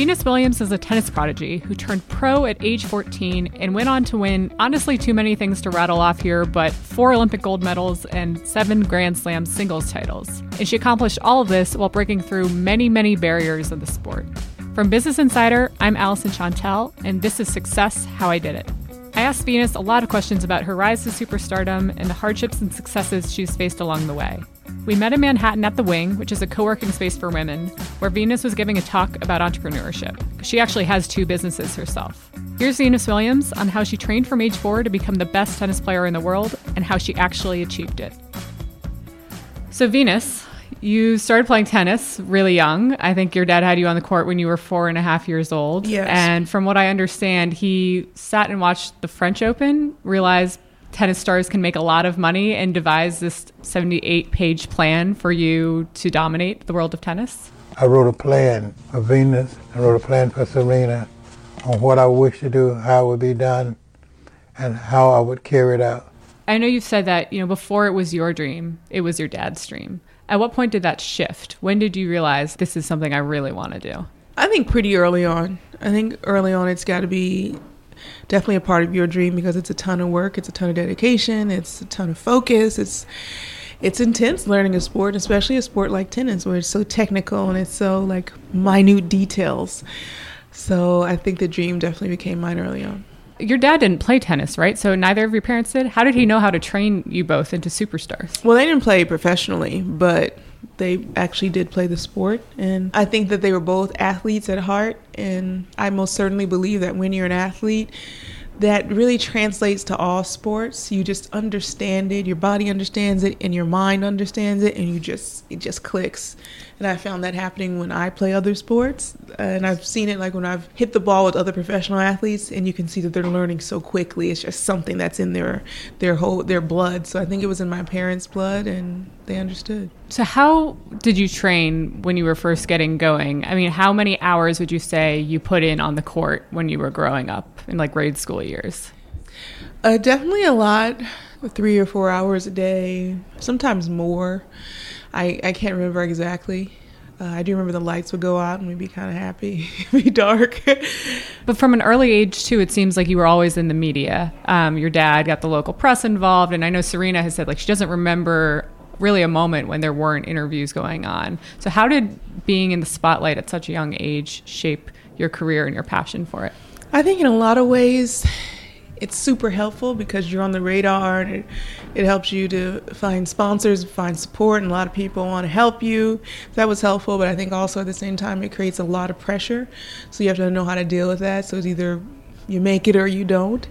Venus Williams is a tennis prodigy who turned pro at age 14 and went on to win, honestly, too many things to rattle off here, but four Olympic gold medals and seven Grand Slam singles titles. And she accomplished all of this while breaking through many, many barriers of the sport. From Business Insider, I'm Alyson Shontell, and this is Success How I Did It. I asked Venus a lot of questions about her rise to superstardom and the hardships and successes she's faced along the way. We met in Manhattan at The Wing, which is a co working space for women, where Venus was giving a talk about entrepreneurship. She actually has two businesses herself. Here's Venus Williams on how she trained from age four to become the best tennis player in the world and how she actually achieved it. So, Venus, you started playing tennis really young. I think your dad had you on the court when you were four and a half years old. Yes. And from what I understand, he sat and watched the French Open, realized tennis stars can make a lot of money, and devised this 78 page plan for you to dominate the world of tennis. I wrote a plan for Venus. I wrote a plan for Serena on what I wish to do, how it would be done, and how I would carry it out. I know you've said that, you know, before it was your dream, it was your dad's dream. At what point did that shift? When did you realize this is something I really want to do? I think pretty early on. I think early on it's got to be definitely a part of your dream because it's a ton of work, it's a ton of dedication, it's a ton of focus, it's it's intense learning a sport, especially a sport like tennis where it's so technical and it's so like minute details. So I think the dream definitely became mine early on. Your dad didn't play tennis, right? So neither of your parents did. How did he know how to train you both into superstars? Well, they didn't play professionally, but they actually did play the sport. And I think that they were both athletes at heart. And I most certainly believe that when you're an athlete, that really translates to all sports. You just understand it, your body understands it, and your mind understands it, and you just it just clicks. And I found that happening when I play other sports, and I've seen it like when I've hit the ball with other professional athletes, and you can see that they're learning so quickly. It's just something that's in their their whole their blood. So I think it was in my parents' blood, and they understood. So how did you train when you were first getting going? I mean, how many hours would you say you put in on the court when you were growing up in like grade school years? Uh, definitely a lot, three or four hours a day, sometimes more. I, I can't remember exactly. Uh, I do remember the lights would go out and we'd be kind of happy, It'd be dark. But from an early age, too, it seems like you were always in the media. Um, your dad got the local press involved, and I know Serena has said like she doesn't remember really a moment when there weren't interviews going on. So, how did being in the spotlight at such a young age shape your career and your passion for it? I think in a lot of ways, it's super helpful because you're on the radar and it, it helps you to find sponsors, find support, and a lot of people want to help you. That was helpful, but I think also at the same time it creates a lot of pressure. So you have to know how to deal with that. So it's either you make it or you don't.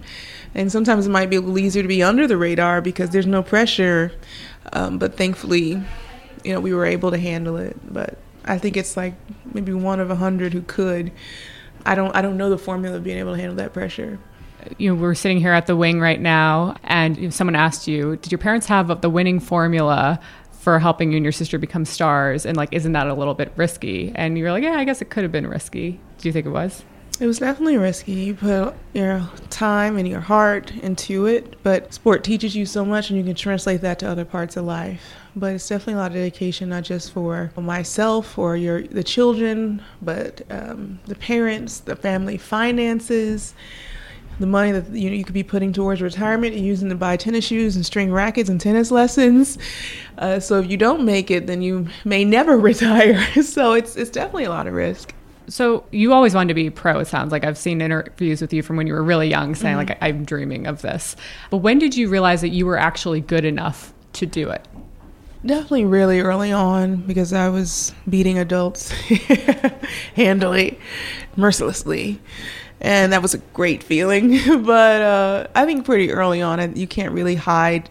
And sometimes it might be a little easier to be under the radar because there's no pressure. Um, but thankfully, you know, we were able to handle it. But I think it's like maybe one of a hundred who could. I don't I don't know the formula of being able to handle that pressure you know, we're sitting here at the wing right now, and someone asked you, did your parents have the winning formula for helping you and your sister become stars? And like, isn't that a little bit risky? And you're like, yeah, I guess it could have been risky. Do you think it was? It was definitely risky. You put your time and your heart into it, but sport teaches you so much, and you can translate that to other parts of life. But it's definitely a lot of dedication, not just for myself or your the children, but um, the parents, the family finances the money that you know you could be putting towards retirement and using to buy tennis shoes and string rackets and tennis lessons. Uh, so if you don't make it, then you may never retire. so it's it's definitely a lot of risk. So you always wanted to be pro. It sounds like I've seen interviews with you from when you were really young, saying mm-hmm. like I'm dreaming of this. But when did you realize that you were actually good enough to do it? Definitely really early on because I was beating adults handily, mercilessly. And that was a great feeling. but uh, I think pretty early on, you can't really hide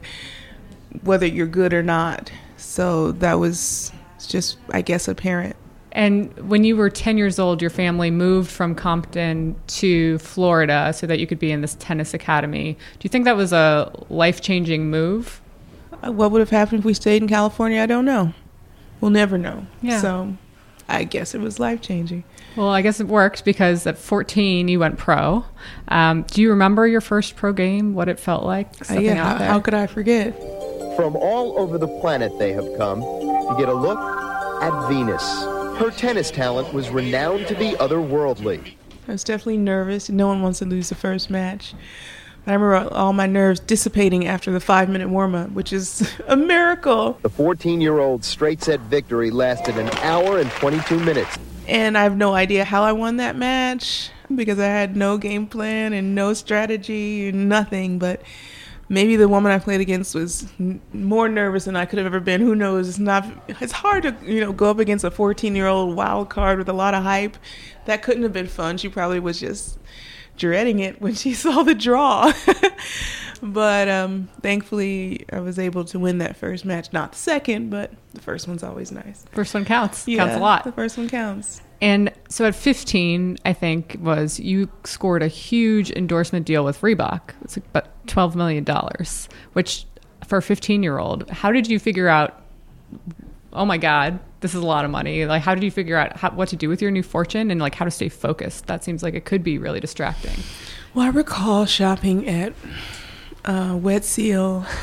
whether you're good or not. So that was just, I guess, apparent. And when you were 10 years old, your family moved from Compton to Florida so that you could be in this tennis academy. Do you think that was a life changing move? Uh, what would have happened if we stayed in California? I don't know. We'll never know. Yeah. So I guess it was life changing. Well, I guess it worked because at 14 you went pro. Um, do you remember your first pro game? What it felt like? Uh, yeah. How, how could I forget? From all over the planet they have come to get a look at Venus. Her tennis talent was renowned to be otherworldly. I was definitely nervous. No one wants to lose the first match. I remember all my nerves dissipating after the five minute warm up, which is a miracle. The 14 year old straight set victory lasted an hour and 22 minutes. And I have no idea how I won that match because I had no game plan and no strategy and nothing. But maybe the woman I played against was n- more nervous than I could have ever been. Who knows? It's not. It's hard to you know go up against a 14 year old wild card with a lot of hype. That couldn't have been fun. She probably was just dreading it when she saw the draw. but um, thankfully, I was able to win that first match. Not the second, but the first one's always nice. First one counts. Yeah, counts a lot. The first one counts. And so at 15, I think was you scored a huge endorsement deal with Reebok. It's about 12 million dollars, which for a 15 year old, how did you figure out? Oh my God, this is a lot of money. Like, how did you figure out how, what to do with your new fortune and like how to stay focused? That seems like it could be really distracting. Well, I recall shopping at uh, Wet Seal.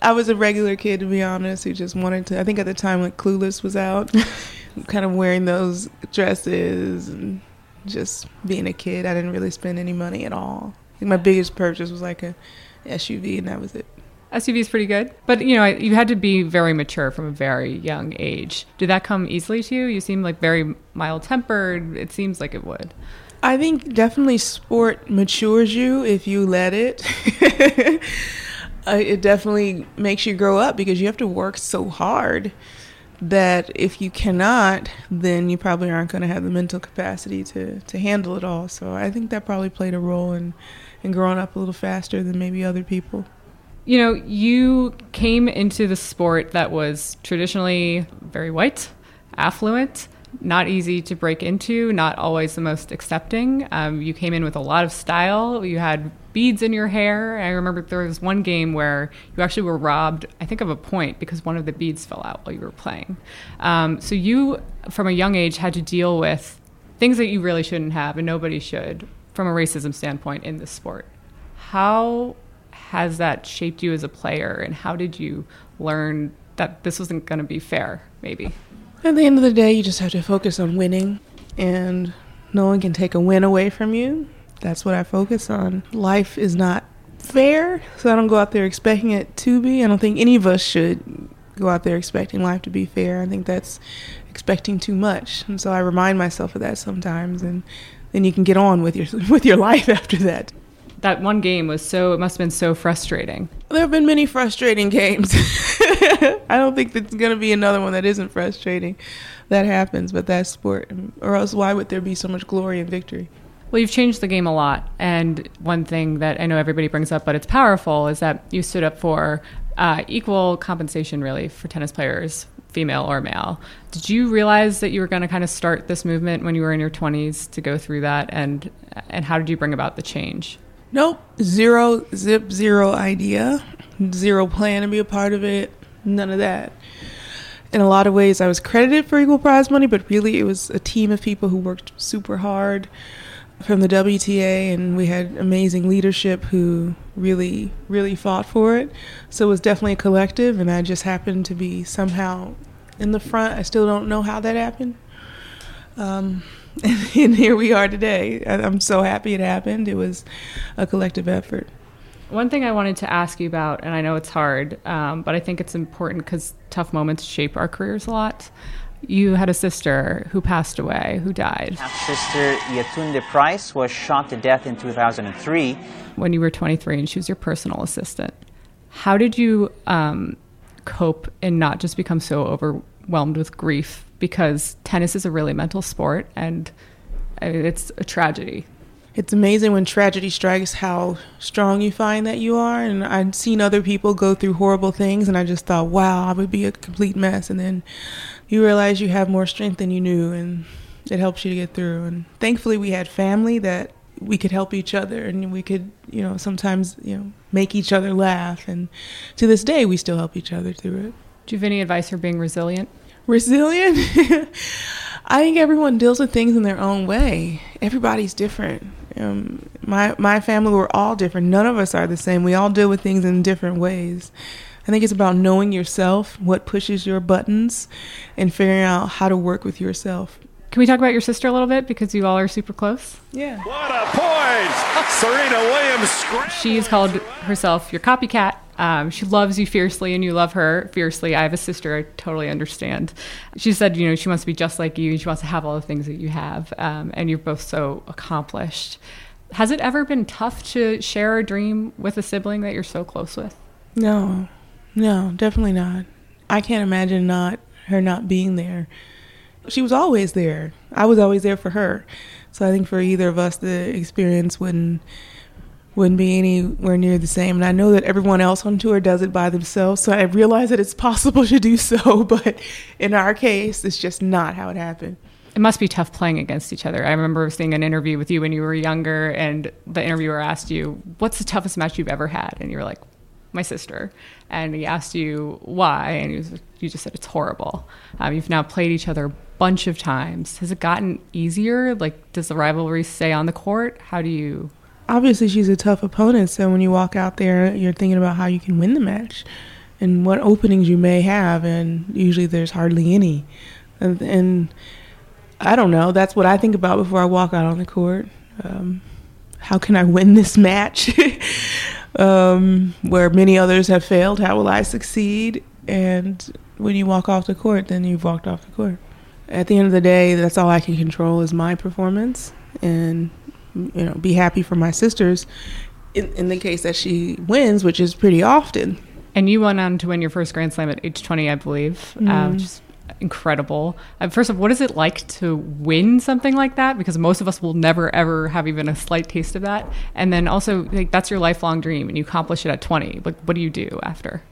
I was a regular kid, to be honest, who just wanted to. I think at the time, like Clueless was out, kind of wearing those dresses and just being a kid. I didn't really spend any money at all. My biggest purchase was like a SUV, and that was it. SUV is pretty good. But you know, you had to be very mature from a very young age. Did that come easily to you? You seem like very mild tempered. It seems like it would. I think definitely sport matures you if you let it. uh, it definitely makes you grow up because you have to work so hard that if you cannot, then you probably aren't going to have the mental capacity to, to handle it all. So I think that probably played a role in, in growing up a little faster than maybe other people you know, you came into the sport that was traditionally very white, affluent, not easy to break into, not always the most accepting. Um, you came in with a lot of style. You had beads in your hair. I remember there was one game where you actually were robbed, I think, of a point because one of the beads fell out while you were playing. Um, so you, from a young age, had to deal with things that you really shouldn't have, and nobody should, from a racism standpoint in this sport. How has that shaped you as a player and how did you learn that this wasn't going to be fair maybe? At the end of the day you just have to focus on winning and no one can take a win away from you. That's what i focus on. Life is not fair so i don't go out there expecting it to be. I don't think any of us should go out there expecting life to be fair. I think that's expecting too much and so i remind myself of that sometimes and then you can get on with your with your life after that that one game was so it must have been so frustrating. There have been many frustrating games. I don't think there's going to be another one that isn't frustrating. That happens, but that's sport. Or else why would there be so much glory and victory? Well, you've changed the game a lot. And one thing that I know everybody brings up, but it's powerful, is that you stood up for uh, equal compensation, really, for tennis players, female or male. Did you realize that you were going to kind of start this movement when you were in your 20s to go through that? And, and how did you bring about the change? Nope. Zero, zip, zero idea. Zero plan to be a part of it. None of that. In a lot of ways, I was credited for equal prize money, but really it was a team of people who worked super hard from the WTA, and we had amazing leadership who really, really fought for it. So it was definitely a collective, and I just happened to be somehow in the front. I still don't know how that happened. Um, and here we are today. I'm so happy it happened. It was a collective effort. One thing I wanted to ask you about, and I know it's hard, um, but I think it's important because tough moments shape our careers a lot. You had a sister who passed away, who died. Half sister Yetunde Price was shot to death in 2003. When you were 23 and she was your personal assistant. How did you um, cope and not just become so overwhelmed with grief? Because tennis is a really mental sport and it's a tragedy. It's amazing when tragedy strikes how strong you find that you are. And I'd seen other people go through horrible things, and I just thought, wow, I would be a complete mess. And then you realize you have more strength than you knew, and it helps you to get through. And thankfully, we had family that we could help each other, and we could, you know, sometimes, you know, make each other laugh. And to this day, we still help each other through it. Do you have any advice for being resilient? Resilient? I think everyone deals with things in their own way. Everybody's different. Um, my my family we're all different. None of us are the same. We all deal with things in different ways. I think it's about knowing yourself, what pushes your buttons, and figuring out how to work with yourself. Can we talk about your sister a little bit because you all are super close? Yeah. What a point! Serena Williams. She's called herself your copycat. Um, she loves you fiercely and you love her fiercely. I have a sister, I totally understand. She said, you know, she wants to be just like you and she wants to have all the things that you have. Um, and you're both so accomplished. Has it ever been tough to share a dream with a sibling that you're so close with? No, no, definitely not. I can't imagine not her not being there. She was always there. I was always there for her. So I think for either of us, the experience wouldn't wouldn't be anywhere near the same. And I know that everyone else on tour does it by themselves. So I realize that it's possible to do so, but in our case, it's just not how it happened. It must be tough playing against each other. I remember seeing an interview with you when you were younger, and the interviewer asked you, What's the toughest match you've ever had? And you were like, My sister. And he asked you why, and was, you just said, It's horrible. Um, you've now played each other a bunch of times. Has it gotten easier? Like, does the rivalry stay on the court? How do you obviously she's a tough opponent. So when you walk out there, you're thinking about how you can win the match and what openings you may have, and usually there's hardly any. And, and I don't know. That's what I think about before I walk out on the court. Um, how can I win this match? um, where many others have failed, how will I succeed? And when you walk off the court, then you've walked off the court. At the end of the day, that's all I can control is my performance and you know, be happy for my sisters in, in the case that she wins, which is pretty often. And you went on to win your first Grand Slam at age 20, I believe, mm. um, which is incredible. Uh, first of all, what is it like to win something like that? Because most of us will never, ever have even a slight taste of that. And then also, like, that's your lifelong dream, and you accomplish it at 20. Like, what do you do after?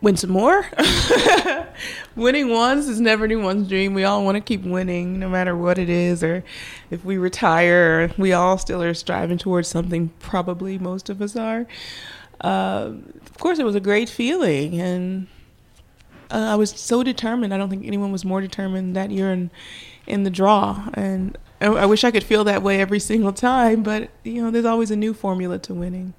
Win some more. winning once is never anyone's dream. We all want to keep winning, no matter what it is, or if we retire, we all still are striving towards something. Probably most of us are. Uh, of course, it was a great feeling, and uh, I was so determined. I don't think anyone was more determined that year in in the draw, and I, I wish I could feel that way every single time. But you know, there's always a new formula to winning.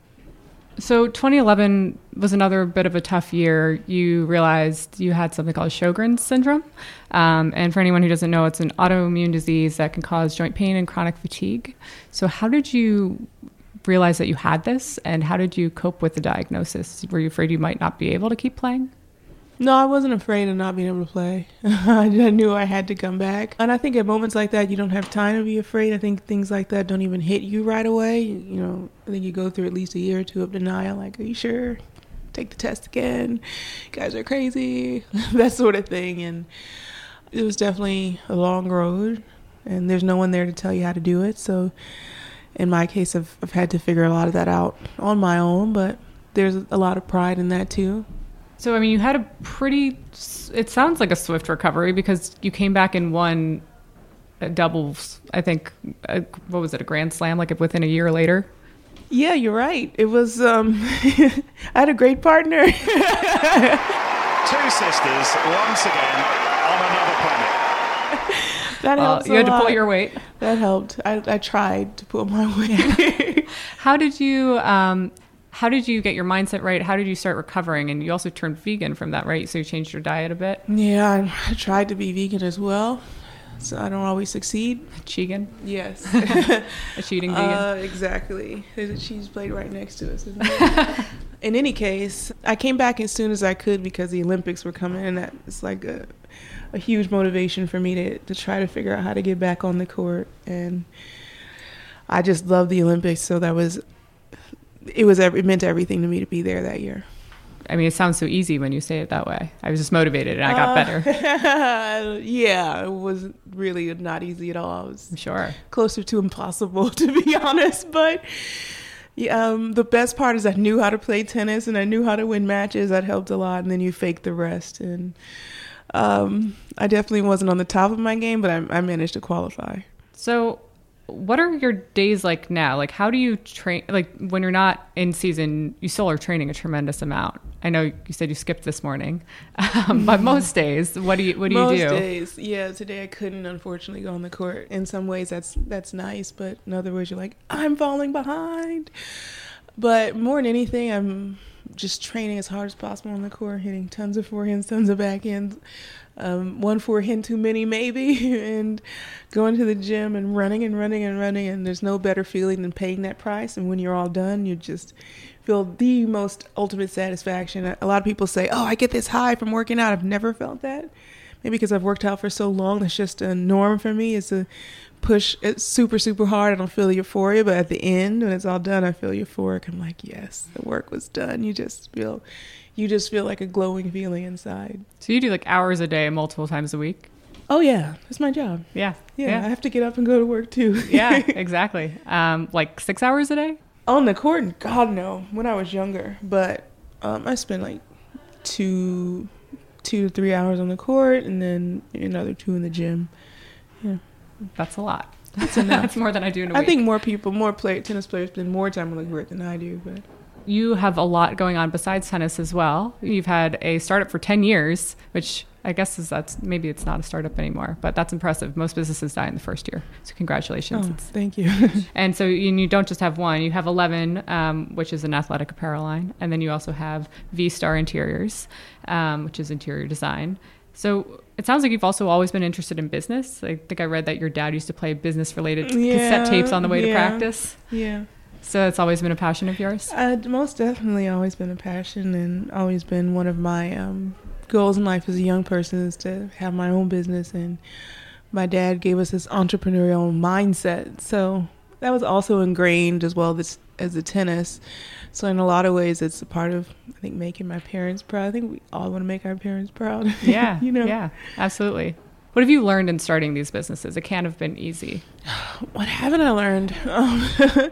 So 2011 was another bit of a tough year. You realized you had something called Sjogren's syndrome, um, and for anyone who doesn't know, it's an autoimmune disease that can cause joint pain and chronic fatigue. So how did you realize that you had this, and how did you cope with the diagnosis? Were you afraid you might not be able to keep playing? No, I wasn't afraid of not being able to play. I knew I had to come back. And I think at moments like that, you don't have time to be afraid. I think things like that don't even hit you right away. You know, I think you go through at least a year or two of denial. Like, are you sure? Take the test again. You guys are crazy. that sort of thing. And it was definitely a long road. And there's no one there to tell you how to do it. So in my case, I've, I've had to figure a lot of that out on my own. But there's a lot of pride in that too. So, I mean, you had a pretty, it sounds like a swift recovery because you came back and won doubles, I think, a, what was it, a Grand Slam, like within a year later? Yeah, you're right. It was, um, I had a great partner. Two sisters, once again, on another planet. that helped. you had to pull your weight. That helped. I, I tried to pull my weight. How did you, um, how did you get your mindset right? How did you start recovering? And you also turned vegan from that, right? So you changed your diet a bit. Yeah, I tried to be vegan as well. So I don't always succeed. Chegan? Yes. a cheating vegan? Uh, exactly. There's a cheese plate right next to us, in any case, I came back as soon as I could because the Olympics were coming, and that it's like a, a huge motivation for me to, to try to figure out how to get back on the court. And I just love the Olympics, so that was it was it meant everything to me to be there that year. I mean, it sounds so easy when you say it that way. I was just motivated and I got Uh, better. yeah, it was really not easy at all. It was Sure. closer to impossible, to be honest. But yeah, um, the best part is I knew how to play tennis and I knew how to win matches. That helped a lot. And then you fake the rest. And um, I definitely wasn't on the top of my game, but I, I managed to qualify. So, what are your days like now? Like, how do you train? Like, when you're not in season, you still are training a tremendous amount. I know you said you skipped this morning, um, but most days, what do you what do Most you do? Most days, yeah. Today I couldn't, unfortunately, go on the court. In some ways, that's that's nice, but in other ways, you're like, I'm falling behind. But more than anything, I'm just training as hard as possible on the court, hitting tons of forehands, tons of backhands, um, one forehand too many maybe, and going to the gym and running and running and running. And there's no better feeling than paying that price. And when you're all done, you just feel the most ultimate satisfaction. A lot of people say, "Oh, I get this high from working out." I've never felt that. Maybe because I've worked out for so long, that's just a norm for me. Is to push it super, super hard. I don't feel euphoria, but at the end, when it's all done, I feel euphoric. I'm like, yes, the work was done. You just feel, you just feel like a glowing feeling inside. So you do like hours a day, multiple times a week. Oh yeah, it's my job. Yeah, Yeah, I have to get up and go to work too. yeah, exactly. Um, like six hours a day. on the court, God no. When I was younger, but um, I spent like two, two to three hours on the court, and then another two in the gym. Yeah. That's a lot. That's enough. That's more than I do in a I week. I think more people, more play, tennis players spend more time on the court than I do. But you have a lot going on besides tennis as well. You've had a startup for 10 years, which I guess is that's maybe it's not a startup anymore, but that's impressive. Most businesses die in the first year. So congratulations. oh, thank you. and so you, you don't just have one, you have EleVen, um, which is an athletic apparel line. And then you also have V Star Interiors, um, which is interior design. So it sounds like you've also always been interested in business. I think I read that your dad used to play business related cassette tapes on the way to practice. yeah, So it's always been a passion of yours. uh, most definitely always been a passion and always been one of my um, goals in life as a young person is to have my own business. And my dad gave us this entrepreneurial mindset, so that was also ingrained as well as as the tennis. So in a lot of ways, it's a part of I think making my parents proud. I think we all want to make our parents proud. Yeah. you know. Yeah, absolutely. What have you learned in starting these businesses? It can't have been easy. What haven't I learned? Um,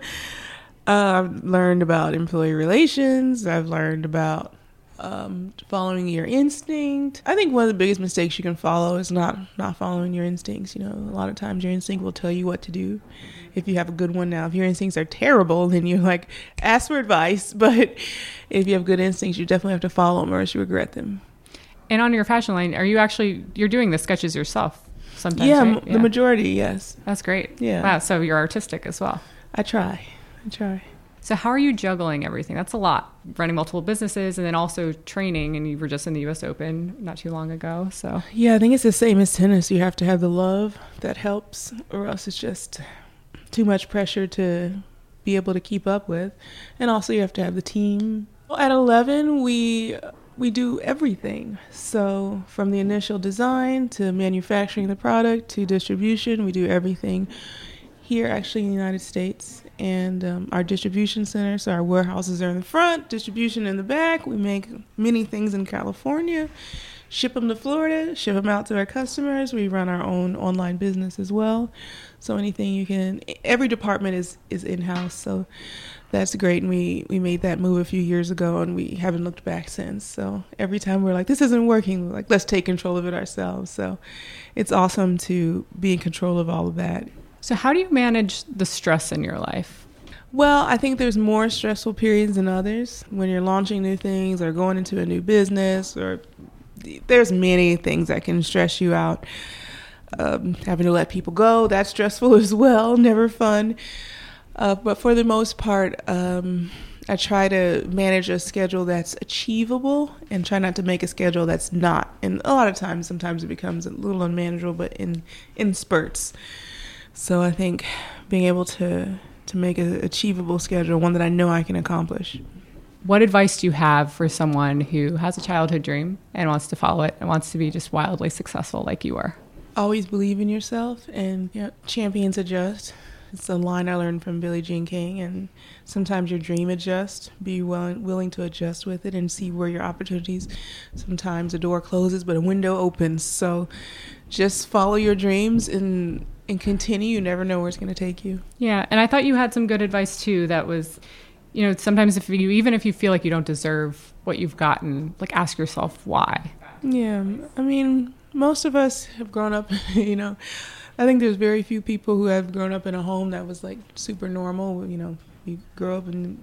uh, I've learned about employee relations. I've learned about um, following your instinct. I think one of the biggest mistakes you can follow is not not following your instincts. You know, a lot of times your instinct will tell you what to do. If you have a good one now, if your instincts are terrible, then you like ask for advice. But if you have good instincts, you definitely have to follow them, or else you regret them. And on your fashion line, are you actually you're doing the sketches yourself sometimes? yeah, right? m- the majority, yes. That's great. Yeah. Wow. So you're artistic as well. I try. I try. So how are you juggling everything? That's a lot. Running multiple businesses and then also training. And you were just in the U.S. Open not too long ago. So Yeah, I think it's the same as tennis. You have to have the love that helps, or else it's just too much pressure to be able to keep up with. And also, you have to have the team. At EleVen, we we do everything. So from the initial design to manufacturing the product to distribution, we do everything here actually in the United States. And um, our distribution center, so our warehouses are in the front, distribution in the back. We make many things in California, ship them to Florida, ship them out to our customers. We run our own online business as well. So anything you can, every department is is in house. So that's great. And we we made that move a few years ago, and we haven't looked back since. So every time we're like, this isn't working, like let's take control of it ourselves. So it's awesome to be in control of all of that. So how do you manage the stress in your life? Well, I think there's more stressful periods than others when you're launching new things or going into a new business or there's many things that can stress you out. Um, having to let people go, that's stressful as well, never fun. Uh, but for the most part, um, I try to manage a schedule that's achievable and try not to make a schedule that's not. And a lot of times, sometimes it becomes a little unmanageable, but in in spurts. So I think being able to to make an achievable schedule, one that I know I can accomplish. What advice do you have for someone who has a childhood dream and wants to follow it and wants to be just wildly successful like you are? Always believe in yourself and you know, champions adjust. It's a line I learned from Billie Jean King. And sometimes your dream adjusts. Be willing, willing to adjust with it and see where your opportunities. Sometimes a door closes, but a window opens. So just follow your dreams and and continue. You never know where it's going to take you. Yeah, and I thought you had some good advice too. That was, you know, sometimes if you even if you feel like you don't deserve what you've gotten, like ask yourself why. Yeah, I mean, most of us have grown up, you know. I think there's very few people who have grown up in a home that was like super normal. You know, you grow up and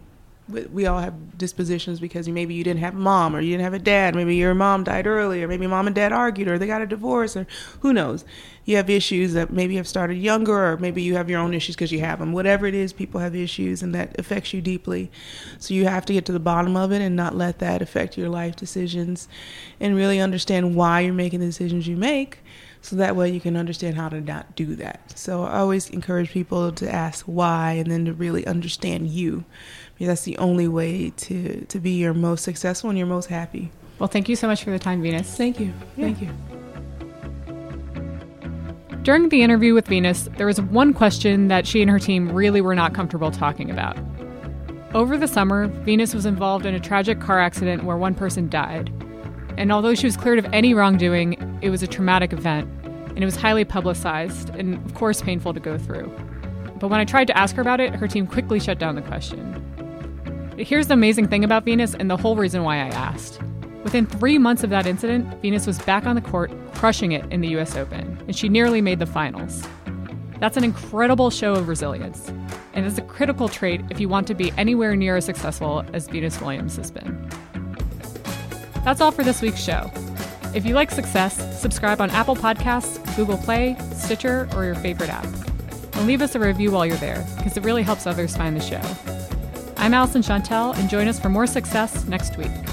we all have dispositions because maybe you didn't have a mom or you didn't have a dad. Maybe your mom died early, or maybe mom and dad argued, or they got a divorce, or who knows. You have issues that maybe have started younger, or maybe you have your own issues because you have them. Whatever it is, people have issues, and that affects you deeply. So you have to get to the bottom of it and not let that affect your life decisions, and really understand why you're making the decisions you make so that way you can understand how to not do that. So I always encourage people to ask why and then to really understand you. Because that's the only way to, to be your most successful and your most happy. Well, thank you so much for the time, Venus. Thank you. Yeah. Thank you. During the interview with Venus, there was one question that she and her team really were not comfortable talking about. Over the summer, Venus was involved in a tragic car accident where one person died. And although she was cleared of any wrongdoing, it was a traumatic event, and it was highly publicized and, of course, painful to go through. But when I tried to ask her about it, her team quickly shut down the question. Here's the amazing thing about Venus and the whole reason why I asked. Within three months of that incident, Venus was back on the court, crushing it in the US Open, and she nearly made the finals. That's an incredible show of resilience, and it's a critical trait if you want to be anywhere near as successful as Venus Williams has been. That's all for this week's show. If you like success, subscribe on Apple Podcasts, Google Play, Stitcher, or your favorite app. And leave us a review while you're there, because it really helps others find the show. I'm Alyson Shontell, and join us for more success next week.